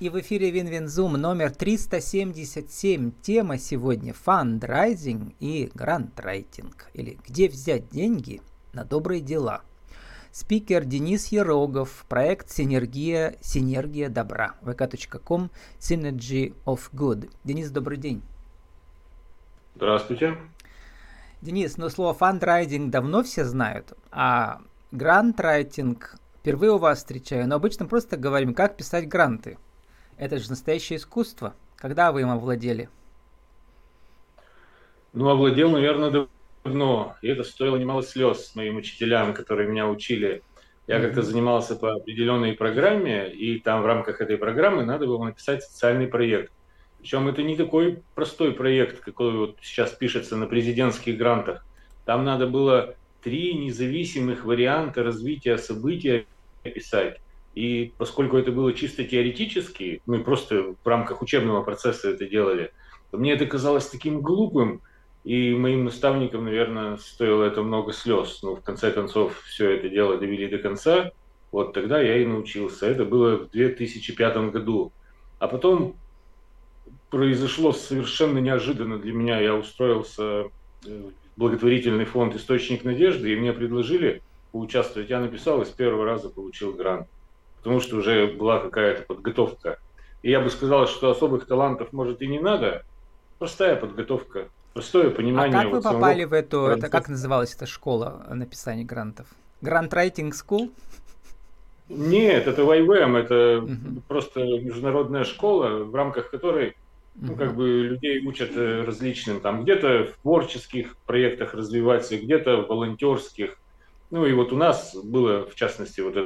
И в эфире Win-Win Zoom номер 377. Тема сегодня фандрайзинг и грантрайтинг. Или где взять деньги на добрые дела. Спикер Денис Ерогов, проект «Синергия, синергия добра», vk.com, Synergy of Good. Денис, добрый день. Здравствуйте. Денис, ну слово фандрайзинг давно все знают, а грантрайтинг впервые у вас встречаю, но обычно просто говорим, как писать гранты – это же настоящее искусство. Когда вы им овладели? Ну, овладел, наверное, давно. И это стоило немало слез моим учителям, которые меня учили. Я mm-hmm. как-то занимался по определенной программе, и там в рамках этой программы надо было написать социальный проект. Причем это не такой простой проект, какой вот сейчас пишется на президентских грантах. Там надо было три независимых варианта развития события описать. И поскольку это было чисто теоретически, мы просто в рамках учебного процесса это делали, то мне это казалось таким глупым, и моим наставникам, наверное, стоило это много слез. Но в конце концов все это дело довели до конца. Вот тогда я и научился. Это было в 2005 году. А потом произошло совершенно неожиданно для меня. Я устроился э, в благотворительный фонд «Источник надежды», и мне предложили поучаствовать. Я написал и с первого раза получил грант потому что уже была какая-то подготовка. И я бы сказал, что особых талантов, может, и не надо. Простая подготовка, простое понимание. А как вы попали в эту, это как называлась эта школа написания грантов? Грант Writing School? Нет, это YWM, это угу. просто международная школа, в рамках которой ну, как бы людей учат э, различным, там где-то в творческих проектах развиваться, где-то в волонтерских. Ну и вот у нас было, в частности, вот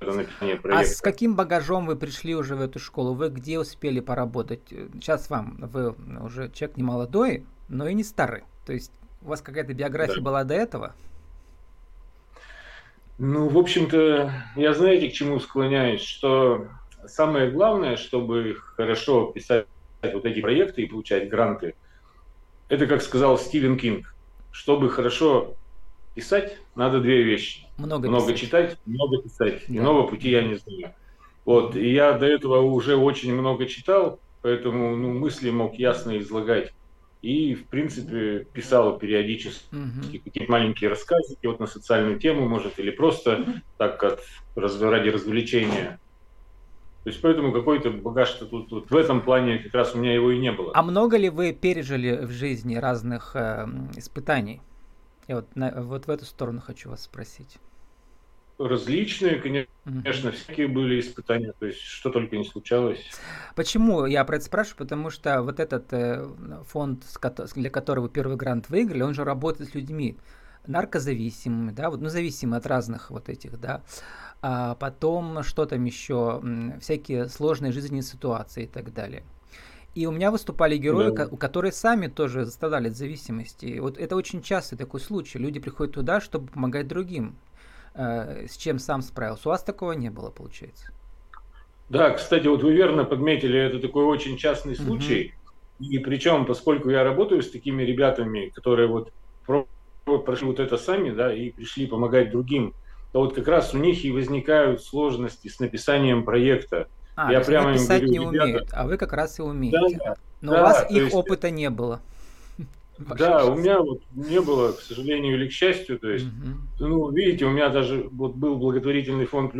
это а с каким багажом вы пришли уже в эту школу? Вы где успели поработать? Сейчас вам, вы уже человек не молодой, но и не старый. То есть у вас какая-то биография да. была до этого? Ну, в общем-то, я знаете, к чему склоняюсь, что самое главное, чтобы хорошо писать вот эти проекты и получать гранты, это, как сказал Стивен Кинг, чтобы хорошо писать, надо две вещи. Много, много читать, много писать. Да. Иного пути я не знаю. Вот. И я до этого уже очень много читал, поэтому ну, мысли мог ясно излагать. И, в принципе, писал периодически угу. какие-то маленькие рассказики вот на социальную тему, может, или просто угу. так, как раз, ради развлечения. То есть поэтому какой-то багаж-то тут, тут в этом плане как раз у меня его и не было. А много ли вы пережили в жизни разных э, испытаний? Я вот, на, вот в эту сторону хочу вас спросить. Различные, конечно, mm-hmm. всякие были испытания, то есть что только не случалось. Почему я про это спрашиваю? Потому что вот этот э, фонд, для которого первый грант выиграли, он же работает с людьми наркозависимыми, да, вот, ну, зависимы от разных вот этих, да, а потом что там еще, всякие сложные жизненные ситуации и так далее. И у меня выступали герои, да. которые сами тоже страдали от зависимости. И вот это очень частый такой случай. Люди приходят туда, чтобы помогать другим, э, с чем сам справился. У вас такого не было, получается? Да, кстати, вот вы верно подметили, это такой очень частный случай. Угу. И причем, поскольку я работаю с такими ребятами, которые вот прошли вот это сами, да, и пришли помогать другим, то вот как раз у них и возникают сложности с написанием проекта. А, я прямо писать говорю, не ребята, умеют, а вы как раз и умеете. Да, Но да, у вас их есть, опыта не было. Да, у меня вот не было, к сожалению или к счастью. То есть, угу. ну, видите, у меня даже вот был благотворительный фонд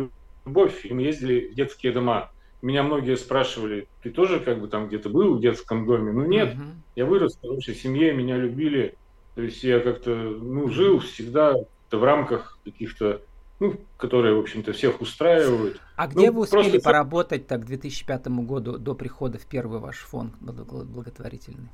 «Любовь», и мы ездили в детские дома. Меня многие спрашивали, ты тоже как бы там где-то был в детском доме? Ну нет, угу. я вырос в хорошей семье, меня любили. То есть я как-то, ну, жил всегда в рамках каких-то ну, которые, в общем-то, всех устраивают. А где ну, вы успели просто... поработать так к 2005 году до прихода в первый ваш фонд благотворительный?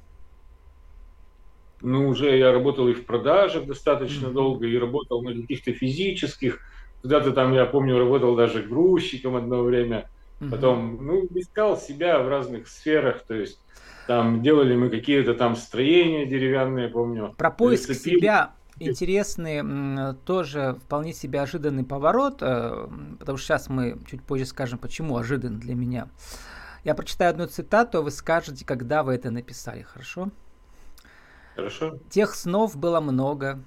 Ну, уже я работал и в продажах достаточно mm-hmm. долго, и работал на каких-то физических. Когда-то там, я помню, работал даже грузчиком одно время. Mm-hmm. Потом, ну, искал себя в разных сферах, то есть там делали мы какие-то там строения деревянные, помню. Про поиск себя интересный, тоже вполне себе ожиданный поворот, э, потому что сейчас мы чуть позже скажем, почему ожиданный для меня. Я прочитаю одну цитату, а вы скажете, когда вы это написали, хорошо? Хорошо. Тех снов было много,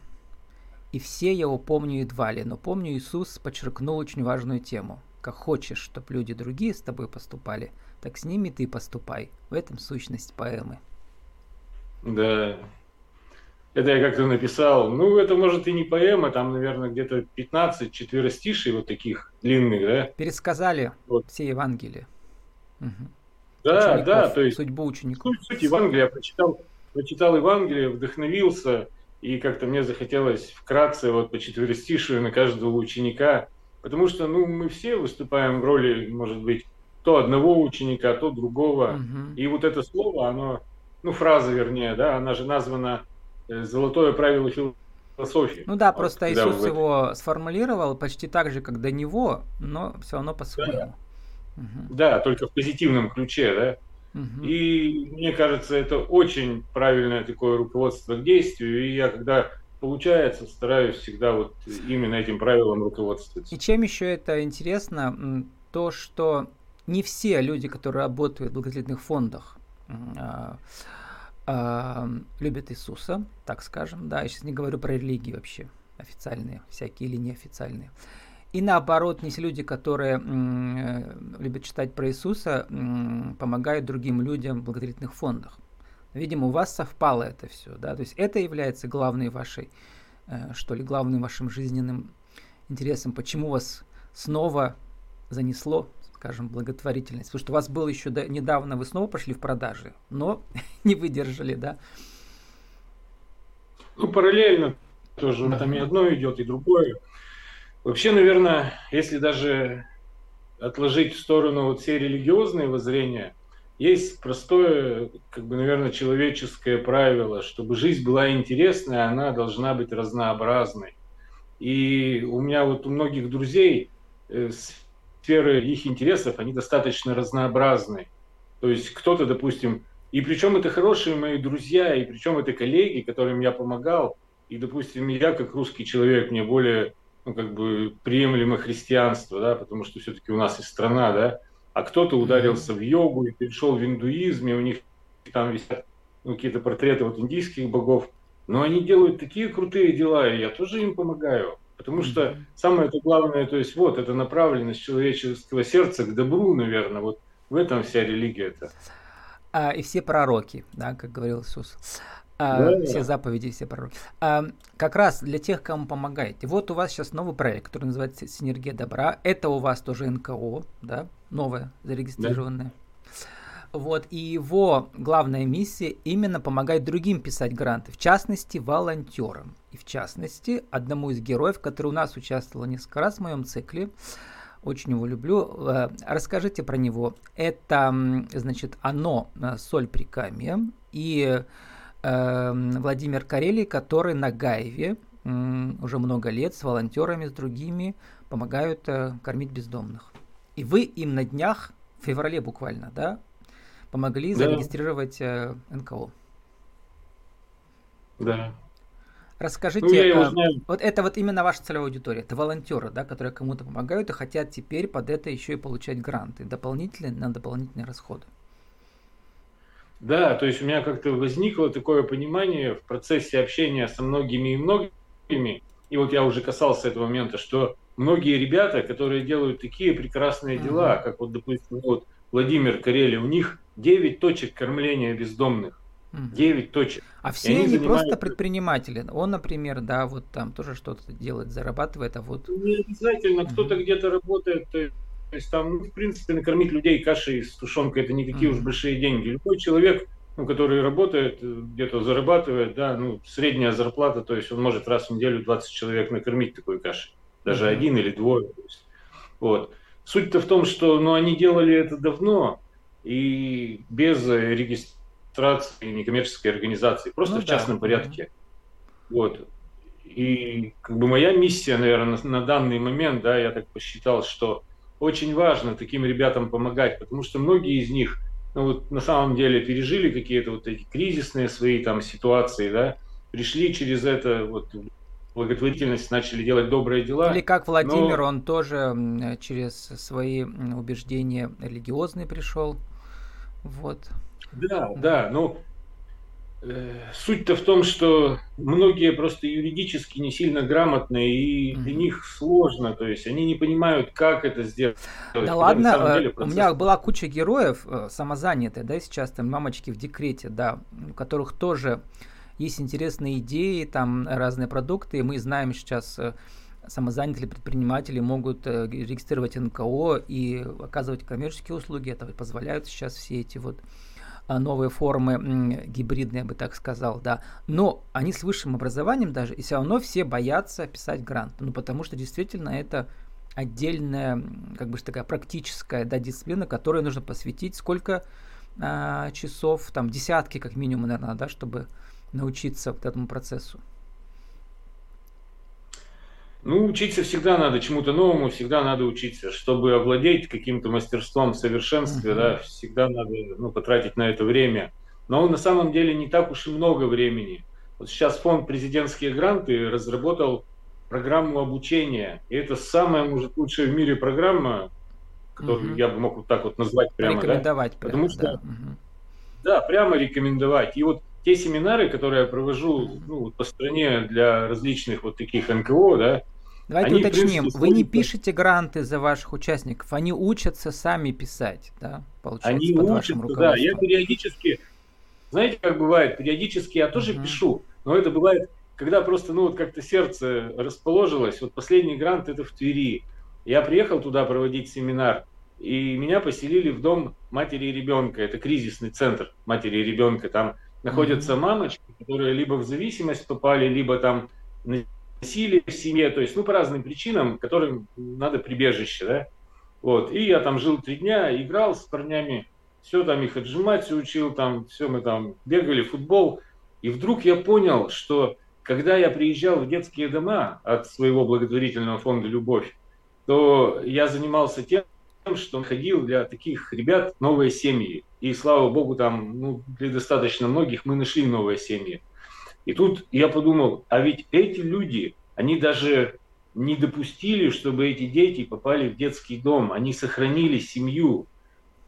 и все я помню едва ли, но помню Иисус подчеркнул очень важную тему. Как хочешь, чтобы люди другие с тобой поступали, так с ними ты поступай. В этом сущность поэмы. Да. Это я как-то написал. Ну, это может и не поэма, там, наверное, где-то 15 четверостишей вот таких длинных, да? Пересказали вот. все Евангелия. Угу. Да, учеников, да, то есть судьбу учеников. Суть, суть Евангелия, я прочитал, прочитал Евангелие, вдохновился, и как-то мне захотелось вкратце вот по четверостишию на каждого ученика, потому что, ну, мы все выступаем в роли, может быть, то одного ученика, то другого, угу. и вот это слово, оно, ну, фраза, вернее, да, она же названа «Золотое правило философии». Ну да, вот, просто Иисус его сформулировал почти так же, как до него, но все равно по-своему. Да. Угу. да, только в позитивном ключе, да. Угу. И мне кажется, это очень правильное такое руководство к действию. И я когда получается, стараюсь всегда вот именно этим правилам руководствоваться. И чем еще это интересно, то, что не все люди, которые работают в благотворительных фондах, а, любят Иисуса, так скажем, да, я сейчас не говорю про религии вообще, официальные, всякие или неофициальные. И наоборот, все люди, которые любят читать про Иисуса, помогают другим людям в благотворительных фондах. Видимо, у вас совпало это все, да, то есть это является главной вашей, э, что ли, главным вашим жизненным интересом, почему вас снова занесло, скажем, благотворительность, потому что у вас был еще до, недавно, вы снова пошли в продажи, но не выдержали, да? Ну, параллельно тоже, да. там и одно идет, и другое. Вообще, наверное, если даже отложить в сторону вот все религиозные воззрения, есть простое, как бы, наверное, человеческое правило, чтобы жизнь была интересная, она должна быть разнообразной. И у меня вот у многих друзей э, сферы их интересов, они достаточно разнообразны. То есть кто-то, допустим, и причем это хорошие мои друзья, и причем это коллеги, которым я помогал, и, допустим, я как русский человек, мне более ну, как бы приемлемо христианство, да, потому что все-таки у нас есть страна, да, а кто-то ударился в йогу и перешел в индуизм, и у них там висят ну, какие-то портреты вот индийских богов, но они делают такие крутые дела, и я тоже им помогаю. Потому что самое это главное, то есть вот, это направленность человеческого сердца к добру, наверное, вот в этом вся религия-то. А, и все пророки, да, как говорил Иисус. А, да, все заповеди, все пророки. А, как раз для тех, кому помогаете. Вот у вас сейчас новый проект, который называется «Синергия добра». Это у вас тоже НКО, да, новое, зарегистрированное. Да. Вот, и его главная миссия именно помогать другим писать гранты, в частности, волонтерам. И в частности, одному из героев, который у нас участвовал несколько раз в моем цикле, очень его люблю. Э, расскажите про него. Это, значит, оно, соль прикамья, и э, Владимир Карелий, который на Гаеве э, уже много лет с волонтерами, с другими помогают э, кормить бездомных. И вы им на днях, в феврале буквально, да, помогли да. зарегистрировать э, НКО. Да. Расскажите, ну, я а, знаю. вот это вот именно ваша целевая аудитория, это волонтеры, да, которые кому-то помогают и хотят теперь под это еще и получать гранты, дополнительные на дополнительные расходы. Да, то есть у меня как-то возникло такое понимание в процессе общения со многими и многими, и вот я уже касался этого момента, что многие ребята, которые делают такие прекрасные uh-huh. дела, как вот, допустим, вот Владимир Карели, у них 9 точек кормления бездомных. 9 точек. А все они, они занимают... просто предприниматели. Он, например, да, вот там тоже что-то делает, зарабатывает, а вот... Не обязательно, uh-huh. кто-то где-то работает, то есть там, ну, в принципе, накормить людей кашей с тушенкой это не такие mm-hmm. уж большие деньги. Любой человек, ну, который работает, э, где-то зарабатывает, да, ну, средняя зарплата, то есть он может раз в неделю 20 человек накормить такой кашей. Даже mm-hmm. один или двое. есть, вот. Суть-то в том, что ну, они делали это давно и без регистрации некоммерческой организации, просто ну, в частном да. порядке. Вот. И как бы моя миссия, наверное, на, на данный момент, да, я так посчитал, что очень важно таким ребятам помогать, потому что многие из них ну, вот, на самом деле пережили какие-то вот эти кризисные свои там ситуации, да, пришли через это вот благотворительность, начали делать добрые дела. Или как Владимир, но... он тоже через свои убеждения религиозные пришел. Вот. Да, да, ну, Э, суть-то в том, что многие просто юридически не сильно грамотные, и для них сложно, то есть они не понимают, как это сделать. Да ладно, деле, процесс... у меня была куча героев самозанятые, да, сейчас там мамочки в декрете, да, у которых тоже есть интересные идеи, там разные продукты, и мы знаем сейчас самозанятые предприниматели могут э, регистрировать НКО и оказывать коммерческие услуги. Это позволяют сейчас все эти вот новые формы гибридные, я бы так сказал, да. Но они с высшим образованием даже, и все равно все боятся писать грант. Ну, потому что действительно это отдельная, как бы такая практическая да, дисциплина, которой нужно посвятить сколько а, часов, там десятки как минимум, наверное, да, чтобы научиться вот этому процессу. Ну, учиться всегда надо чему-то новому, всегда надо учиться. Чтобы овладеть каким-то мастерством в совершенстве, uh-huh. да, всегда надо ну, потратить на это время. Но на самом деле не так уж и много времени. Вот сейчас фонд президентские гранты разработал программу обучения. И это самая, может, лучшая в мире программа, которую uh-huh. я бы мог вот так вот назвать прямо. Рекомендовать да? прямо, Потому что, да. Uh-huh. да, прямо рекомендовать. И вот те семинары, которые я провожу ну, по стране для различных вот таких НКО, да, Давайте они, уточним, принципе, вы не пишете гранты за ваших участников, они учатся сами писать, да, получается, они под учатся, вашим да, я периодически, знаете, как бывает, периодически я тоже uh-huh. пишу, но это бывает, когда просто, ну, вот как-то сердце расположилось, вот последний грант это в Твери, я приехал туда проводить семинар, и меня поселили в дом матери и ребенка, это кризисный центр матери и ребенка, там находятся мамочки, которые либо в зависимость попали, либо там насилие в семье, то есть, ну, по разным причинам, которым надо прибежище, да. Вот, и я там жил три дня, играл с парнями, все там их отжимать учил, там, все мы там бегали, футбол. И вдруг я понял, что когда я приезжал в детские дома от своего благотворительного фонда «Любовь», то я занимался тем, что ходил для таких ребят новые семьи. И слава богу, там ну, для достаточно многих мы нашли новые семьи. И тут я подумал, а ведь эти люди, они даже не допустили, чтобы эти дети попали в детский дом. Они сохранили семью.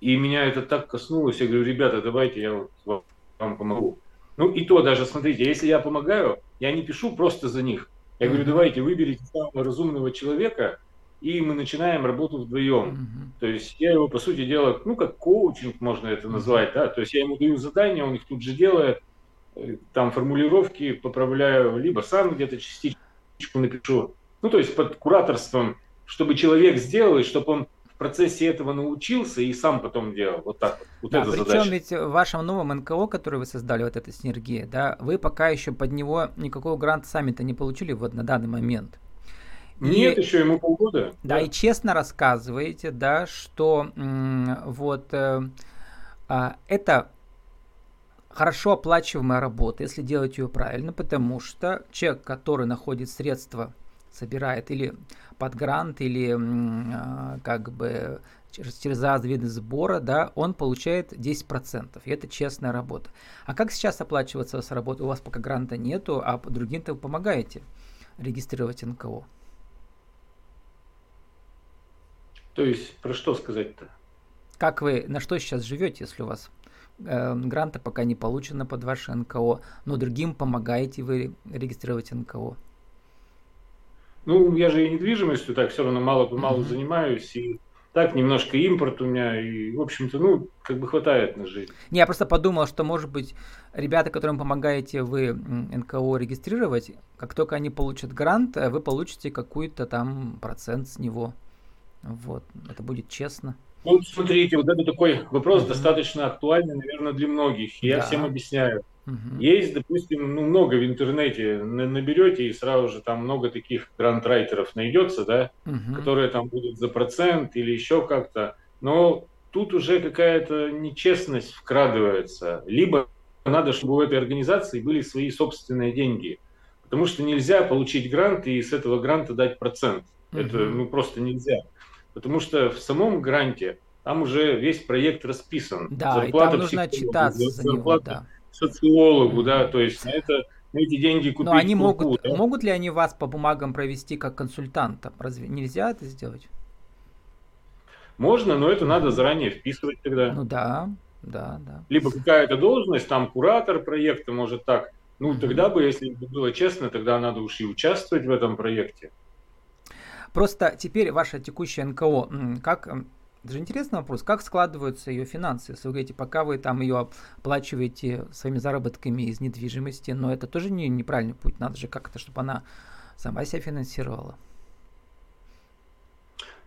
И меня это так коснулось. Я говорю, ребята, давайте я вот вам помогу. Ну и то даже, смотрите, если я помогаю, я не пишу просто за них. Я говорю, давайте выберите самого разумного человека, и мы начинаем работу вдвоем. Mm-hmm. То есть я его, по сути дела, ну, как коучинг можно это назвать, да, то есть я ему даю задания, он их тут же делает, э, там формулировки поправляю, либо сам где-то частичку напишу. Ну, то есть под кураторством, чтобы человек сделал, и чтобы он в процессе этого научился и сам потом делал. Вот так вот. вот да, причем задача. ведь в вашем новом НКО, который вы создали, вот эта синергия, да, вы пока еще под него никакого гранта сами-то не получили вот на данный момент. И, Нет, еще ему полгода. Да, да, и честно рассказываете, да, что вот э, э, это хорошо оплачиваемая работа, если делать ее правильно, потому что человек, который находит средства, собирает или под грант, или э, как бы через, через виды сбора, да, он получает 10%. И это честная работа. А как сейчас оплачиваться с работы? У вас пока гранта нету, а другим-то вы помогаете регистрировать НКО. То есть, про что сказать-то? Как вы, на что сейчас живете, если у вас э, гранта пока не получено под ваше НКО, но другим помогаете вы регистрировать НКО? Ну, я же и недвижимостью так все равно мало-помалу mm-hmm. занимаюсь, и так немножко импорт у меня, и, в общем-то, ну, как бы хватает на жизнь. Не, я просто подумал, что, может быть, ребята, которым помогаете вы НКО регистрировать, как только они получат грант, э, вы получите какой-то там процент с него. Вот, это будет честно. Ну, смотрите, вот это такой вопрос mm-hmm. достаточно актуальный, наверное, для многих. Я да. всем объясняю. Mm-hmm. Есть, допустим, ну, много в интернете наберете, и сразу же там много таких грантрайтеров найдется, да, mm-hmm. которые там будут за процент или еще как-то. Но тут уже какая-то нечестность вкрадывается. Либо надо, чтобы у этой организации были свои собственные деньги. Потому что нельзя получить грант и с этого гранта дать процент. Mm-hmm. Это ну, просто нельзя. Потому что в самом гранте там уже весь проект расписан. Да, зарплата и там нужно отчитаться за него, да. социологу, да, то есть на это на эти деньги купить. Но они могут, да? могут ли они вас по бумагам провести как консультанта? Разве нельзя это сделать? Можно, но это надо заранее вписывать тогда. Ну да. Да, да. Либо какая-то должность, там куратор проекта, может так. Ну, тогда бы, если бы было честно, тогда надо уж и участвовать в этом проекте. Просто теперь ваша текущая НКО, как это же интересный вопрос, как складываются ее финансы? Если вы говорите, пока вы там ее оплачиваете своими заработками из недвижимости, но это тоже не неправильный путь, надо же как-то, чтобы она сама себя финансировала.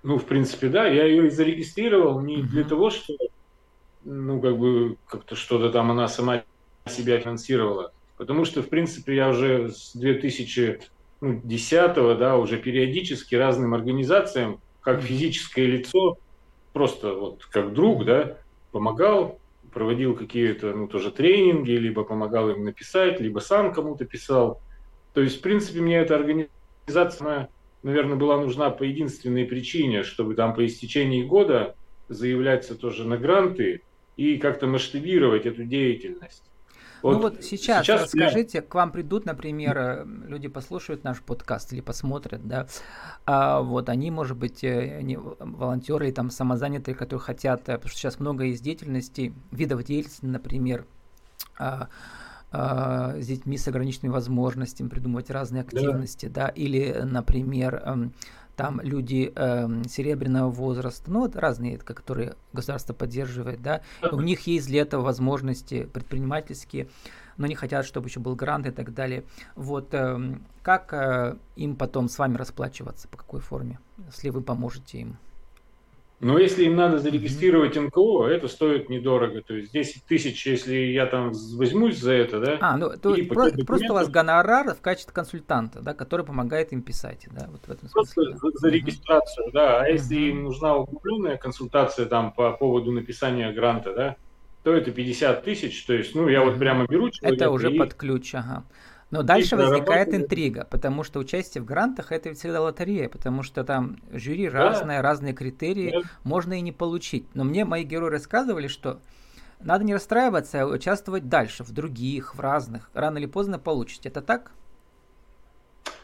Ну, в принципе, да, я ее и зарегистрировал не uh-huh. для того, что, ну, как бы, как-то что-то там она сама себя финансировала, потому что, в принципе, я уже с 2010 да, уже периодически разным организациям, как физическое лицо, просто вот как друг, да, помогал, проводил какие-то, ну, тоже тренинги, либо помогал им написать, либо сам кому-то писал. То есть, в принципе, мне эта организация, наверное, была нужна по единственной причине, чтобы там по истечении года заявляться тоже на гранты и как-то масштабировать эту деятельность. Вот ну вот сейчас, сейчас скажите, я... к вам придут, например, э, люди послушают наш подкаст или посмотрят, да, а вот они, может быть, э, они волонтеры и там самозанятые, которые хотят, э, потому что сейчас много есть деятельностей, видов деятельности, например, а, а, с детьми с ограниченными возможностями придумывать разные активности, да, да? Или, например, эм, там люди э, серебряного возраста, ну вот разные, которые государство поддерживает, да, у них есть для этого возможности предпринимательские, но они хотят, чтобы еще был грант и так далее. Вот э, как э, им потом с вами расплачиваться, по какой форме, если вы поможете им? Но если им надо зарегистрировать НКО, это стоит недорого. То есть 10 тысяч, если я там возьмусь за это, да. А, ну то есть про- просто у вас гонорар в качестве консультанта, да, который помогает им писать, да, вот в этом смысле. Просто да. за регистрацию, да. А если им нужна углубленная консультация там по поводу написания гранта, да, то это 50 тысяч. То есть, ну, я вот прямо беру человека. Это уже и... под ключ, ага. Но дальше возникает интрига, потому что участие в грантах это всегда лотерея, потому что там жюри да. разное, разные критерии, да. можно и не получить. Но мне мои герои рассказывали, что надо не расстраиваться, а участвовать дальше, в других, в разных. Рано или поздно получите. Это так?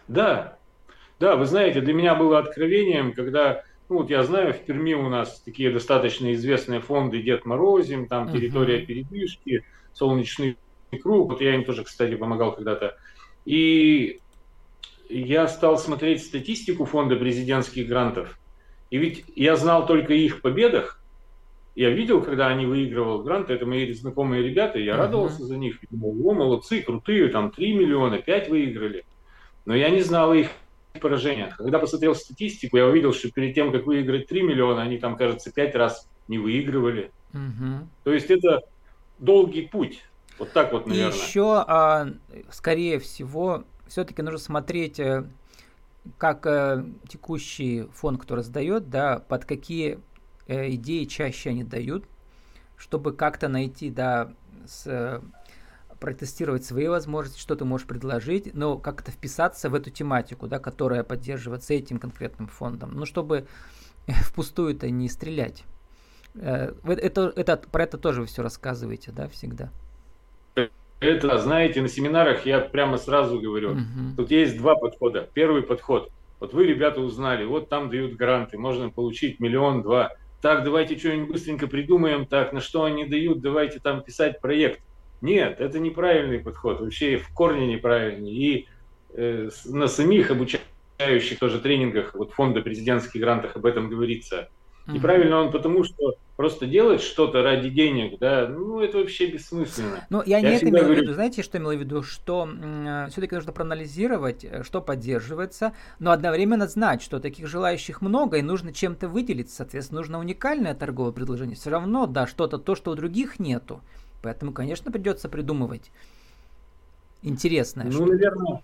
Да. Да, вы знаете, для меня было откровением, когда, ну вот я знаю, в Перми у нас такие достаточно известные фонды Дед Морозим, там территория uh-huh. передвижки, солнечный круг. Вот я им тоже, кстати, помогал когда-то. И я стал смотреть статистику фонда президентских грантов. И ведь я знал только их победах. Я видел, когда они выигрывали гранты, это мои знакомые ребята, я uh-huh. радовался за них. Думал, о, молодцы, крутые, там 3 миллиона, 5 выиграли. Но я не знал их поражениях. Когда посмотрел статистику, я увидел, что перед тем, как выиграть 3 миллиона, они там, кажется, 5 раз не выигрывали. Uh-huh. То есть это долгий путь. Вот так вот, наверное. И еще, а, скорее всего, все-таки нужно смотреть, э, как э, текущий фонд, который сдает, да, под какие э, идеи чаще они дают, чтобы как-то найти, да, с, протестировать свои возможности, что ты можешь предложить, но как-то вписаться в эту тематику, да, которая поддерживается этим конкретным фондом, ну, чтобы впустую-то не стрелять. Это, это, про это тоже вы все рассказываете, да, всегда? Это, знаете, на семинарах я прямо сразу говорю, угу. тут есть два подхода. Первый подход. Вот вы, ребята, узнали, вот там дают гранты, можно получить миллион-два. Так, давайте что-нибудь быстренько придумаем, так, на что они дают, давайте там писать проект. Нет, это неправильный подход, вообще в корне неправильный. И э, на самих обучающих тоже тренингах, вот фонда президентских грантах об этом говорится – Mm-hmm. Неправильно он потому, что просто делать что-то ради денег, да, ну это вообще бессмысленно. Ну я, я не это имел говорю... в виду, знаете, что имел в виду, что э, все-таки нужно проанализировать, э, что поддерживается, но одновременно знать, что таких желающих много и нужно чем-то выделиться, соответственно, нужно уникальное торговое предложение. Все равно, да, что-то то, что у других нету, поэтому, конечно, придется придумывать интересное. Ну, наверное,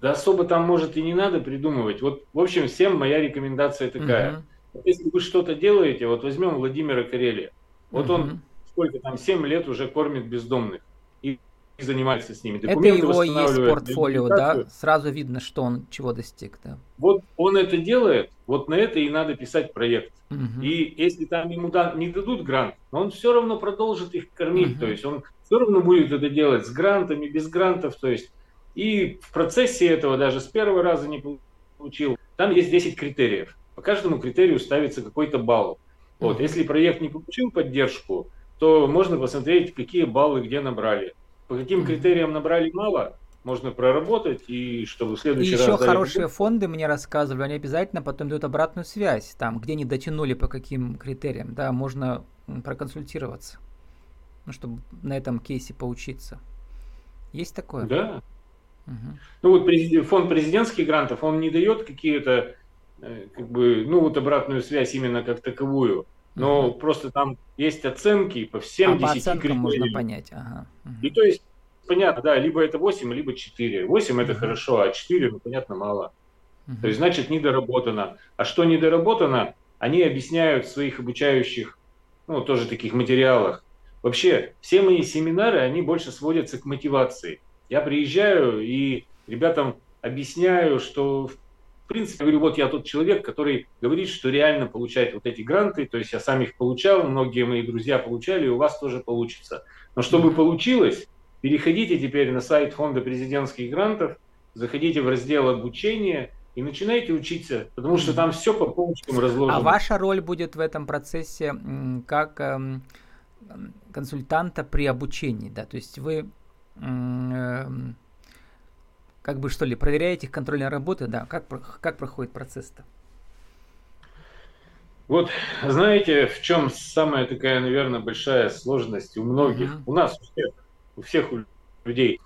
да особо там может и не надо придумывать. Вот, в общем, всем моя рекомендация такая. Mm-hmm если вы что-то делаете, вот возьмем Владимира Карелия. Вот угу. он сколько там, 7 лет уже кормит бездомных и занимается с ними. Документы это его есть портфолио, да? Сразу видно, что он чего достиг, да. Вот он это делает, вот на это и надо писать проект. Угу. И если там ему да, не дадут грант, но он все равно продолжит их кормить, угу. то есть он все равно будет это делать с грантами, без грантов, то есть и в процессе этого даже с первого раза не получил. Там есть 10 критериев. По каждому критерию ставится какой-то балл. Вот, если проект не получил поддержку, то можно посмотреть, какие баллы где набрали. По каким критериям набрали мало, можно проработать, и чтобы в следующий и раз... еще хорошие фонды мне рассказывали, они обязательно потом дают обратную связь, там, где не дотянули по каким критериям, да, можно проконсультироваться, ну, чтобы на этом кейсе поучиться. Есть такое? Да. Угу. Ну вот фонд президентских грантов, он не дает какие-то, как бы, ну вот обратную связь именно как таковую, но угу. просто там есть оценки по всем а 10 по критериям. можно понять. Ага. Угу. И то есть понятно, да, либо это 8, либо 4. 8 это хорошо, а 4, ну, понятно, мало. То есть, значит, недоработано. А что недоработано, они объясняют в своих обучающих, ну, тоже таких материалах. Вообще, все мои семинары, они больше сводятся к мотивации. Я приезжаю и ребятам объясняю, что в принципе, говорю, вот я тот человек, который говорит, что реально получает вот эти гранты, то есть я сам их получал, многие мои друзья получали, и у вас тоже получится. Но чтобы получилось, Переходите теперь на сайт Фонда президентских грантов, заходите в раздел обучения и начинайте учиться, потому что там все по полочкам разложено. А ваша роль будет в этом процессе как эм, консультанта при обучении, да, то есть вы эм, как бы что ли проверяете их контрольные работы, да, как, как проходит процесс-то? Вот, знаете, в чем самая такая, наверное, большая сложность у многих, uh-huh. у нас у всех, у всех людей.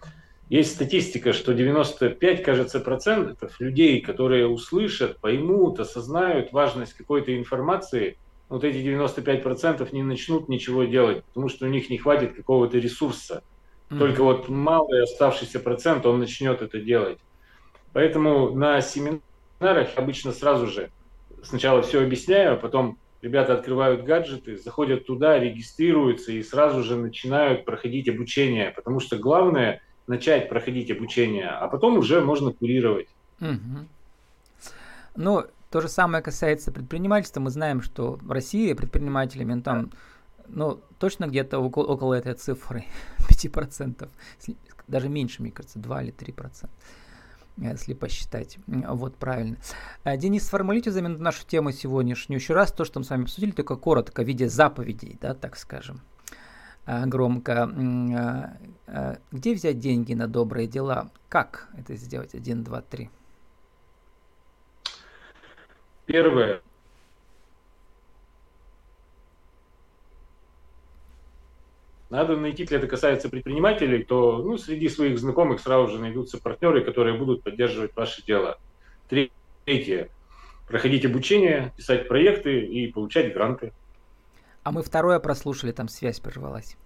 Есть статистика, что 95, кажется, процентов людей, которые услышат, поймут, осознают важность какой-то информации, вот эти 95 процентов не начнут ничего делать, потому что у них не хватит какого-то ресурса. Mm-hmm. Только вот малый оставшийся процент, он начнет это делать. Поэтому на семинарах обычно сразу же сначала все объясняю, а потом ребята открывают гаджеты, заходят туда, регистрируются и сразу же начинают проходить обучение, потому что главное начать проходить обучение, а потом уже можно курировать. Угу. Ну, то же самое касается предпринимательства. Мы знаем, что в России предпринимателями ну, там, ну, точно где-то около, около этой цифры 5%, даже меньше, мне кажется, 2 или 3% если посчитать. Вот, правильно. Э, Денис, сформулируйте за минуту нашу тему сегодняшнюю еще раз, то, что мы с вами обсудили, только коротко, в виде заповедей, да, так скажем, э, громко. Э, где взять деньги на добрые дела? Как это сделать? Один, два, три. Первое. Надо найти, если это касается предпринимателей, то ну, среди своих знакомых сразу же найдутся партнеры, которые будут поддерживать ваше дело. Третье. Проходить обучение, писать проекты и получать гранты. А мы второе прослушали, там связь прервалась.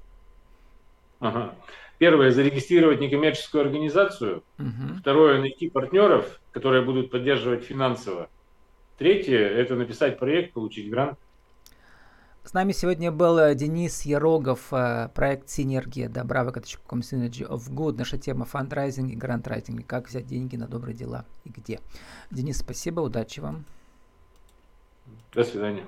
Ага. Первое, зарегистрировать некоммерческую организацию. Угу. Второе, найти партнеров, которые будут поддерживать финансово. Третье, это написать проект, получить грант. С нами сегодня был э, Денис Ярогов, э, проект «Синергия», да, bravo.com Synergy of Good. Наша тема фандрайзинг и грантрайтинг. Как взять деньги на добрые дела и где. Денис, спасибо, удачи вам. До свидания.